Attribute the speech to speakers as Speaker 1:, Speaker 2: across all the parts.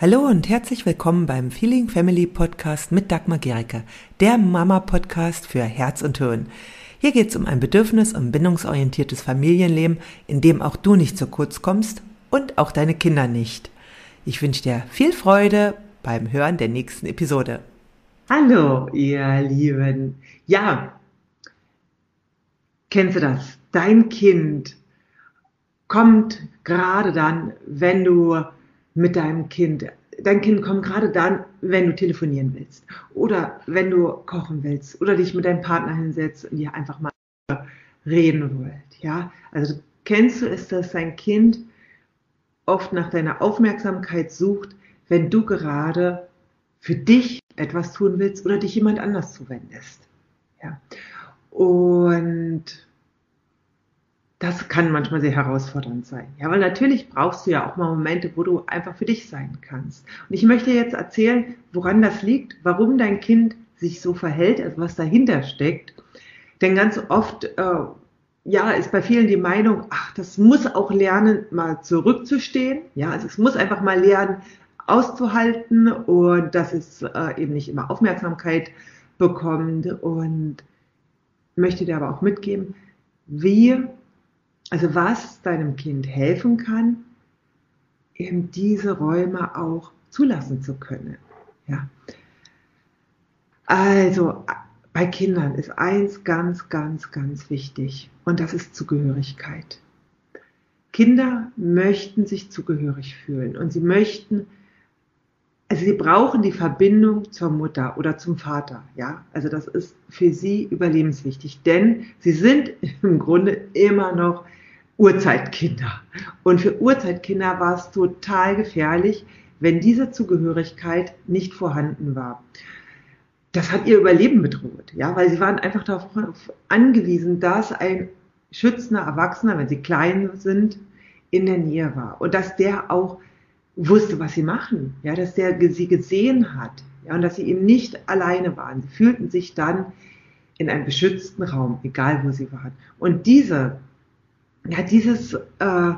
Speaker 1: Hallo und herzlich willkommen beim Feeling Family Podcast mit Dagmar Gericke, der Mama-Podcast für Herz und Hirn. Hier geht es um ein bedürfnis- und bindungsorientiertes Familienleben, in dem auch du nicht zu kurz kommst und auch deine Kinder nicht. Ich wünsche dir viel Freude beim Hören der nächsten Episode.
Speaker 2: Hallo, ihr Lieben. Ja, kennst du das? Dein Kind kommt gerade dann, wenn du mit deinem Kind. Dein Kind kommt gerade dann, wenn du telefonieren willst oder wenn du kochen willst oder dich mit deinem Partner hinsetzt und ihr einfach mal reden wollt. Ja, also kennst du es, dass dein Kind oft nach deiner Aufmerksamkeit sucht, wenn du gerade für dich etwas tun willst oder dich jemand anders zuwendest. Ja. Und das kann manchmal sehr herausfordernd sein. Ja, weil natürlich brauchst du ja auch mal Momente, wo du einfach für dich sein kannst. Und ich möchte jetzt erzählen, woran das liegt, warum dein Kind sich so verhält, also was dahinter steckt. Denn ganz oft, äh, ja, ist bei vielen die Meinung, ach, das muss auch lernen, mal zurückzustehen. Ja, also es muss einfach mal lernen, auszuhalten und dass es äh, eben nicht immer Aufmerksamkeit bekommt und möchte dir aber auch mitgeben, wie also was deinem Kind helfen kann, eben diese Räume auch zulassen zu können. Ja. Also bei Kindern ist eins ganz, ganz, ganz wichtig und das ist Zugehörigkeit. Kinder möchten sich zugehörig fühlen und sie möchten, also sie brauchen die Verbindung zur Mutter oder zum Vater, ja. Also das ist für sie überlebenswichtig, denn sie sind im Grunde immer noch Urzeitkinder. Und für Urzeitkinder war es total gefährlich, wenn diese Zugehörigkeit nicht vorhanden war. Das hat ihr Überleben bedroht, ja, weil sie waren einfach darauf angewiesen, dass ein schützender Erwachsener, wenn sie klein sind, in der Nähe war und dass der auch wusste, was sie machen, ja, dass der sie gesehen hat, ja, und dass sie eben nicht alleine waren. Sie fühlten sich dann in einem beschützten Raum, egal wo sie waren. Und diese ja, dieses äh,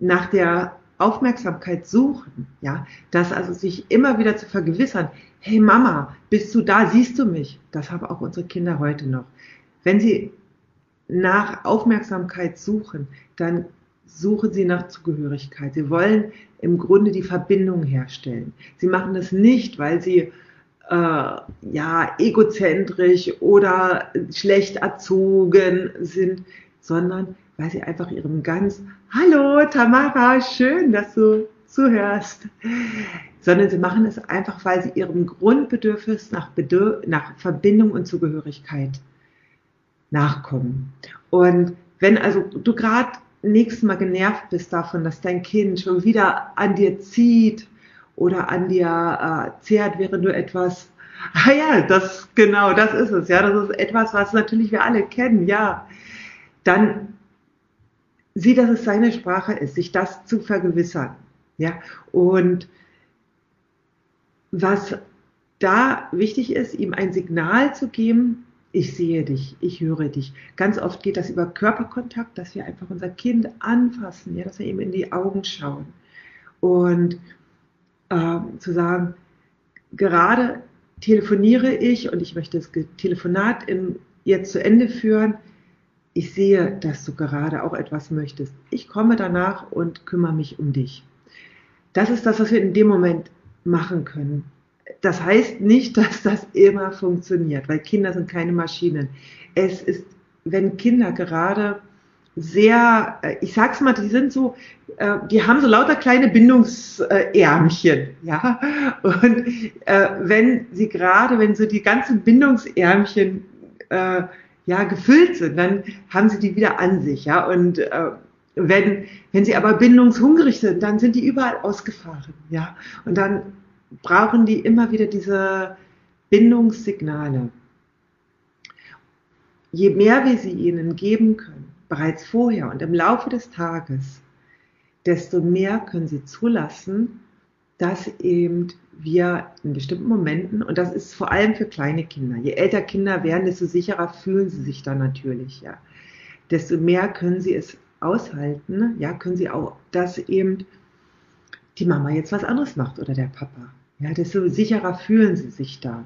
Speaker 2: nach der Aufmerksamkeit suchen, ja, das also sich immer wieder zu vergewissern, hey Mama, bist du da, siehst du mich? Das haben auch unsere Kinder heute noch. Wenn sie nach Aufmerksamkeit suchen, dann suchen sie nach Zugehörigkeit. Sie wollen im Grunde die Verbindung herstellen. Sie machen das nicht, weil sie äh, ja egozentrisch oder schlecht erzogen sind, sondern weil sie einfach ihrem ganz, hallo Tamara, schön, dass du zuhörst, sondern sie machen es einfach, weil sie ihrem Grundbedürfnis nach, Bedürf nach Verbindung und Zugehörigkeit nachkommen. Und wenn also du gerade nächstes Mal genervt bist davon, dass dein Kind schon wieder an dir zieht oder an dir äh, zehrt, während du etwas, ah ja, das genau, das ist es, ja, das ist etwas, was natürlich wir alle kennen, ja, dann sieh, dass es seine Sprache ist, sich das zu vergewissern. Ja, und was da wichtig ist, ihm ein Signal zu geben, ich sehe dich, ich höre dich. Ganz oft geht das über Körperkontakt, dass wir einfach unser Kind anfassen, ja, dass wir ihm in die Augen schauen. Und ähm, zu sagen, gerade telefoniere ich und ich möchte das Telefonat in, jetzt zu Ende führen, ich sehe, dass du gerade auch etwas möchtest. Ich komme danach und kümmere mich um dich. Das ist das, was wir in dem Moment machen können. Das heißt nicht, dass das immer funktioniert, weil Kinder sind keine Maschinen. Es ist, wenn Kinder gerade sehr, äh, ich sag's mal, die sind so, äh, die haben so lauter kleine Bindungsärmchen, ja. Und äh, wenn sie gerade, wenn so die ganzen Bindungsärmchen ja, gefüllt sind, dann haben sie die wieder an sich, ja. Und äh, wenn, wenn sie aber bindungshungrig sind, dann sind die überall ausgefahren, ja. Und dann brauchen die immer wieder diese Bindungssignale. Je mehr wir sie ihnen geben können, bereits vorher und im Laufe des Tages, desto mehr können sie zulassen, dass eben wir in bestimmten Momenten, und das ist vor allem für kleine Kinder, je älter Kinder werden, desto sicherer fühlen sie sich dann natürlich, ja. Desto mehr können sie es aushalten, ja, können sie auch, dass eben die Mama jetzt was anderes macht oder der Papa. Ja, desto sicherer fühlen sie sich da.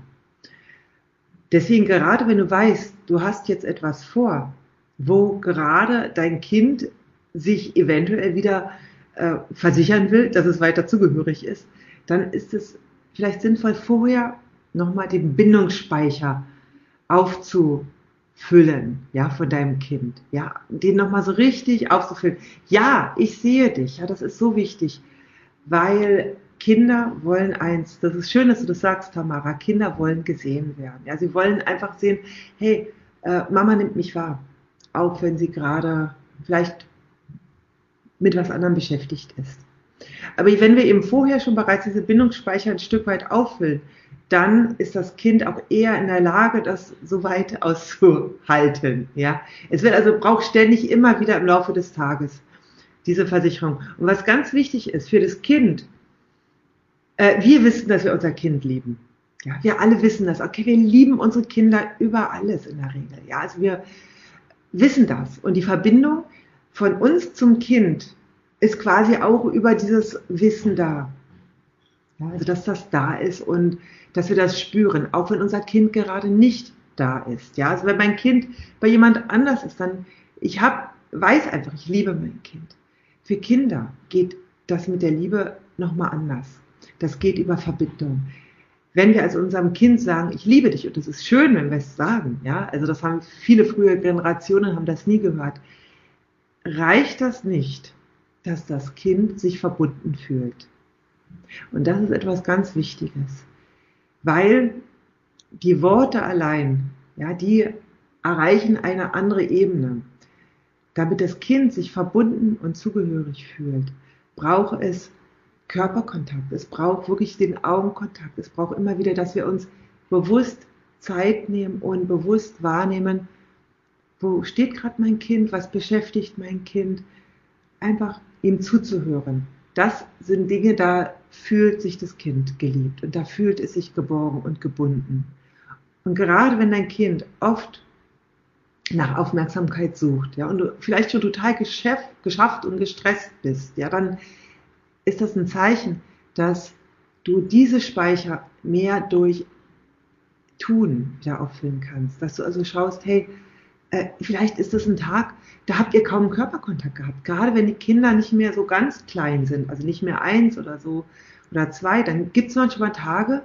Speaker 2: Deswegen gerade wenn du weißt, du hast jetzt etwas vor, wo gerade dein Kind sich eventuell wieder äh, versichern will, dass es weiter zugehörig ist, dann ist es vielleicht sinnvoll, vorher nochmal den Bindungsspeicher aufzufüllen, ja, von deinem Kind, ja, den nochmal so richtig aufzufüllen. Ja, ich sehe dich, ja, das ist so wichtig, weil Kinder wollen eins, das ist schön, dass du das sagst, Tamara, Kinder wollen gesehen werden. Ja, sie wollen einfach sehen, hey, äh, Mama nimmt mich wahr, auch wenn sie gerade vielleicht mit was anderem beschäftigt ist. Aber wenn wir eben vorher schon bereits diese Bindungsspeicher ein Stück weit auffüllen, dann ist das Kind auch eher in der Lage, das so weit auszuhalten. Ja, es wird also braucht ständig immer wieder im Laufe des Tages diese Versicherung. Und was ganz wichtig ist für das Kind, äh, wir wissen, dass wir unser Kind lieben. Ja, wir alle wissen das. Okay, wir lieben unsere Kinder über alles in der Regel. Ja, also wir wissen das. Und die Verbindung von uns zum Kind ist quasi auch über dieses Wissen da. Also, dass das da ist und dass wir das spüren, auch wenn unser Kind gerade nicht da ist. Ja, also wenn mein Kind bei jemand anders ist, dann ich hab, weiß einfach, ich liebe mein Kind. Für Kinder geht das mit der Liebe nochmal anders. Das geht über Verbindung. Wenn wir also unserem Kind sagen, ich liebe dich, und das ist schön, wenn wir es sagen, ja, also das haben viele frühe Generationen haben das nie gehört, reicht das nicht, dass das Kind sich verbunden fühlt. Und das ist etwas ganz Wichtiges, weil die Worte allein, ja, die erreichen eine andere Ebene. Damit das Kind sich verbunden und zugehörig fühlt, braucht es Körperkontakt, es braucht wirklich den Augenkontakt, es braucht immer wieder, dass wir uns bewusst Zeit nehmen und bewusst wahrnehmen, wo steht gerade mein Kind, was beschäftigt mein Kind, einfach ihm zuzuhören. Das sind Dinge, da fühlt sich das Kind geliebt und da fühlt es sich geborgen und gebunden. Und gerade wenn dein Kind oft nach Aufmerksamkeit sucht, ja, und du vielleicht schon total geschafft und gestresst bist, ja, dann ist das ein Zeichen, dass du diese Speicher mehr durch Tun wieder auffüllen kannst. Dass du also schaust, hey, äh, vielleicht ist das ein Tag, da habt ihr kaum Körperkontakt gehabt. Gerade wenn die Kinder nicht mehr so ganz klein sind, also nicht mehr eins oder so oder zwei, dann gibt es manchmal Tage,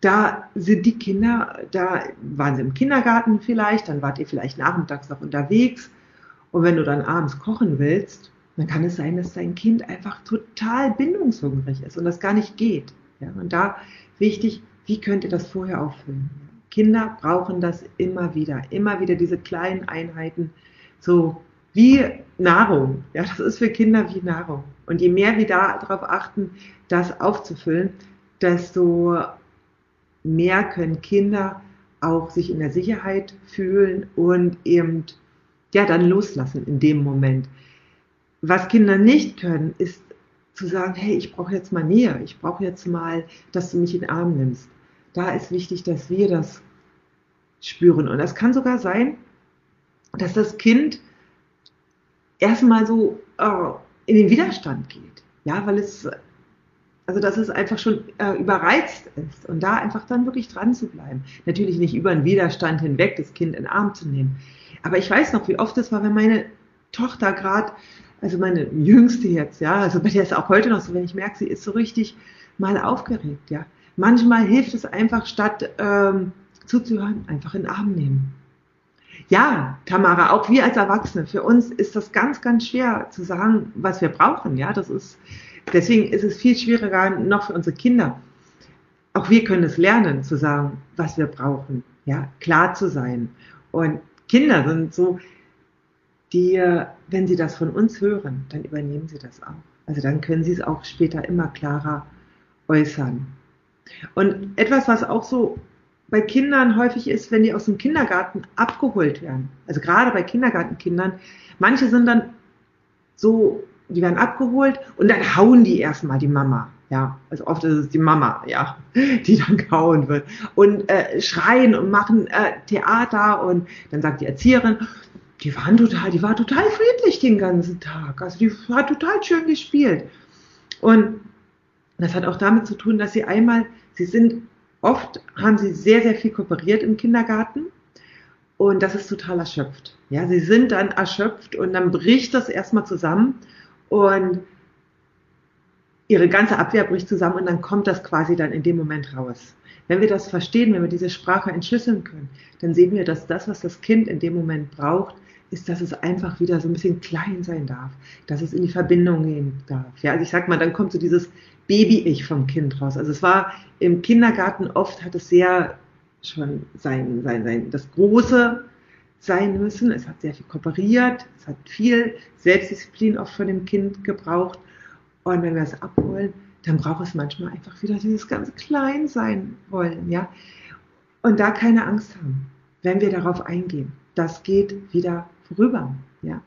Speaker 2: da sind die Kinder, da waren sie im Kindergarten vielleicht, dann wart ihr vielleicht nachmittags noch unterwegs und wenn du dann abends kochen willst, dann kann es sein, dass dein Kind einfach total bindungshungrig ist und das gar nicht geht. Ja, und da wichtig, wie könnt ihr das vorher auffüllen? Kinder brauchen das immer wieder, immer wieder diese kleinen Einheiten, so wie Nahrung. Ja, das ist für Kinder wie Nahrung. Und je mehr wir da darauf achten, das aufzufüllen, desto mehr können Kinder auch sich in der Sicherheit fühlen und eben ja dann loslassen in dem Moment. Was Kinder nicht können, ist zu sagen, hey, ich brauche jetzt mal Nähe, ich brauche jetzt mal, dass du mich in den Arm nimmst. Da ist wichtig, dass wir das spüren. Und das kann sogar sein, dass das Kind erstmal so äh, in den Widerstand geht. Ja, weil es, also dass es einfach schon äh, überreizt ist und da einfach dann wirklich dran zu bleiben. Natürlich nicht über den Widerstand hinweg, das Kind in den Arm zu nehmen. Aber ich weiß noch, wie oft es war, wenn meine Tochter gerade also meine Jüngste jetzt, ja, also bei der ist auch heute noch so, wenn ich merke, sie ist so richtig mal aufgeregt, ja. Manchmal hilft es einfach, statt ähm, zuzuhören, einfach in den Arm nehmen. Ja, Tamara, auch wir als Erwachsene, für uns ist das ganz, ganz schwer zu sagen, was wir brauchen, ja, das ist, deswegen ist es viel schwieriger noch für unsere Kinder. Auch wir können es lernen, zu sagen, was wir brauchen, ja, klar zu sein. Und Kinder sind so, die, wenn sie das von uns hören, dann übernehmen sie das auch. Also dann können sie es auch später immer klarer äußern. Und etwas, was auch so bei Kindern häufig ist, wenn die aus dem Kindergarten abgeholt werden, also gerade bei Kindergartenkindern, manche sind dann so, die werden abgeholt und dann hauen die erstmal die Mama. Ja, also oft ist es die Mama, ja, die dann gehauen wird und äh, schreien und machen äh, Theater und dann sagt die Erzieherin, die waren total, die war total friedlich den ganzen Tag. Also die hat total schön gespielt. Und das hat auch damit zu tun, dass sie einmal, sie sind oft, haben sie sehr, sehr viel kooperiert im Kindergarten und das ist total erschöpft. Ja, sie sind dann erschöpft und dann bricht das erstmal zusammen und ihre ganze Abwehr bricht zusammen und dann kommt das quasi dann in dem Moment raus. Wenn wir das verstehen, wenn wir diese Sprache entschlüsseln können, dann sehen wir, dass das, was das Kind in dem Moment braucht, ist, dass es einfach wieder so ein bisschen klein sein darf, dass es in die Verbindung gehen darf. Ja, also ich sag mal, dann kommt so dieses Baby-Ich vom Kind raus. Also es war im Kindergarten oft hat es sehr schon sein, sein, sein, das Große sein müssen. Es hat sehr viel kooperiert, es hat viel Selbstdisziplin auch von dem Kind gebraucht. Und wenn wir es abholen, dann braucht es manchmal einfach wieder dieses ganze Klein sein wollen, ja. Und da keine Angst haben, wenn wir darauf eingehen. Das geht wieder vorüber, ja.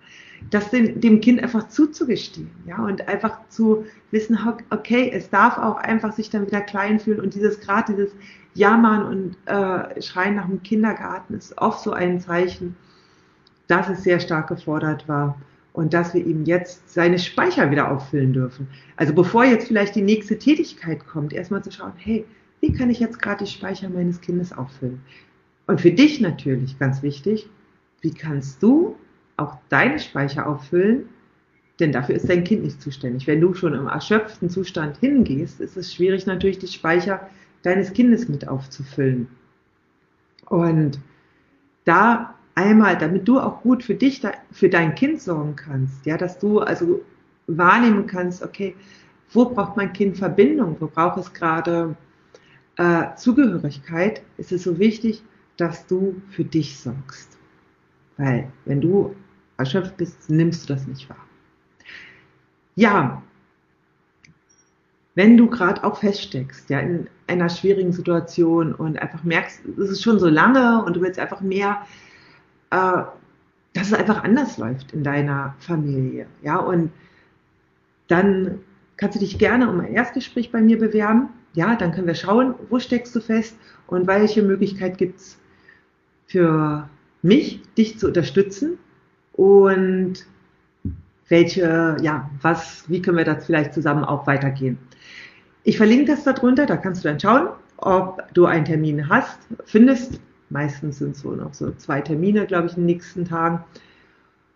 Speaker 2: Das dem, dem Kind einfach zuzugestehen, ja, und einfach zu wissen, okay, es darf auch einfach sich dann wieder klein fühlen und dieses gerade dieses Jammern und äh, Schreien nach dem Kindergarten ist oft so ein Zeichen, dass es sehr stark gefordert war und dass wir ihm jetzt seine Speicher wieder auffüllen dürfen. Also bevor jetzt vielleicht die nächste Tätigkeit kommt, erstmal zu schauen, hey, wie kann ich jetzt gerade die Speicher meines Kindes auffüllen? Und für dich natürlich ganz wichtig, wie kannst du auch deine Speicher auffüllen? Denn dafür ist dein Kind nicht zuständig. Wenn du schon im erschöpften Zustand hingehst, ist es schwierig natürlich die Speicher deines Kindes mit aufzufüllen. Und da einmal, damit du auch gut für dich, für dein Kind sorgen kannst, ja, dass du also wahrnehmen kannst, okay, wo braucht mein Kind Verbindung, wo braucht es gerade äh, Zugehörigkeit, ist es so wichtig, dass du für dich sorgst. Weil wenn du erschöpft bist, nimmst du das nicht wahr. Ja, wenn du gerade auch feststeckst, ja, in einer schwierigen Situation und einfach merkst, es ist schon so lange und du willst einfach mehr, äh, dass es einfach anders läuft in deiner Familie, ja, und dann kannst du dich gerne um ein Erstgespräch bei mir bewerben, ja, dann können wir schauen, wo steckst du fest und welche Möglichkeit gibt es für mich, dich zu unterstützen und welche, ja, was, wie können wir das vielleicht zusammen auch weitergehen. Ich verlinke das darunter, da kannst du dann schauen, ob du einen Termin hast, findest. Meistens sind es so noch so zwei Termine, glaube ich, in den nächsten Tagen.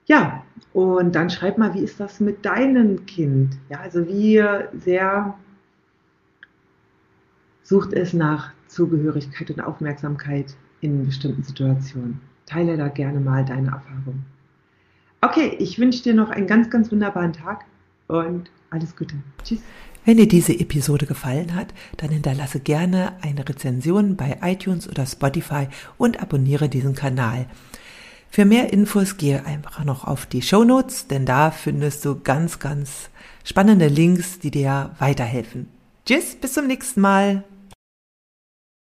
Speaker 2: Ja, und dann schreib mal, wie ist das mit deinem Kind? Ja, also wie sehr sucht es nach Zugehörigkeit und Aufmerksamkeit in bestimmten Situationen. Teile da gerne mal deine Erfahrung. Okay, ich wünsche dir noch einen ganz, ganz wunderbaren Tag und alles Gute. Tschüss.
Speaker 1: Wenn dir diese Episode gefallen hat, dann hinterlasse gerne eine Rezension bei iTunes oder Spotify und abonniere diesen Kanal. Für mehr Infos gehe einfach noch auf die Show Notes, denn da findest du ganz, ganz spannende Links, die dir weiterhelfen. Tschüss, bis zum nächsten Mal.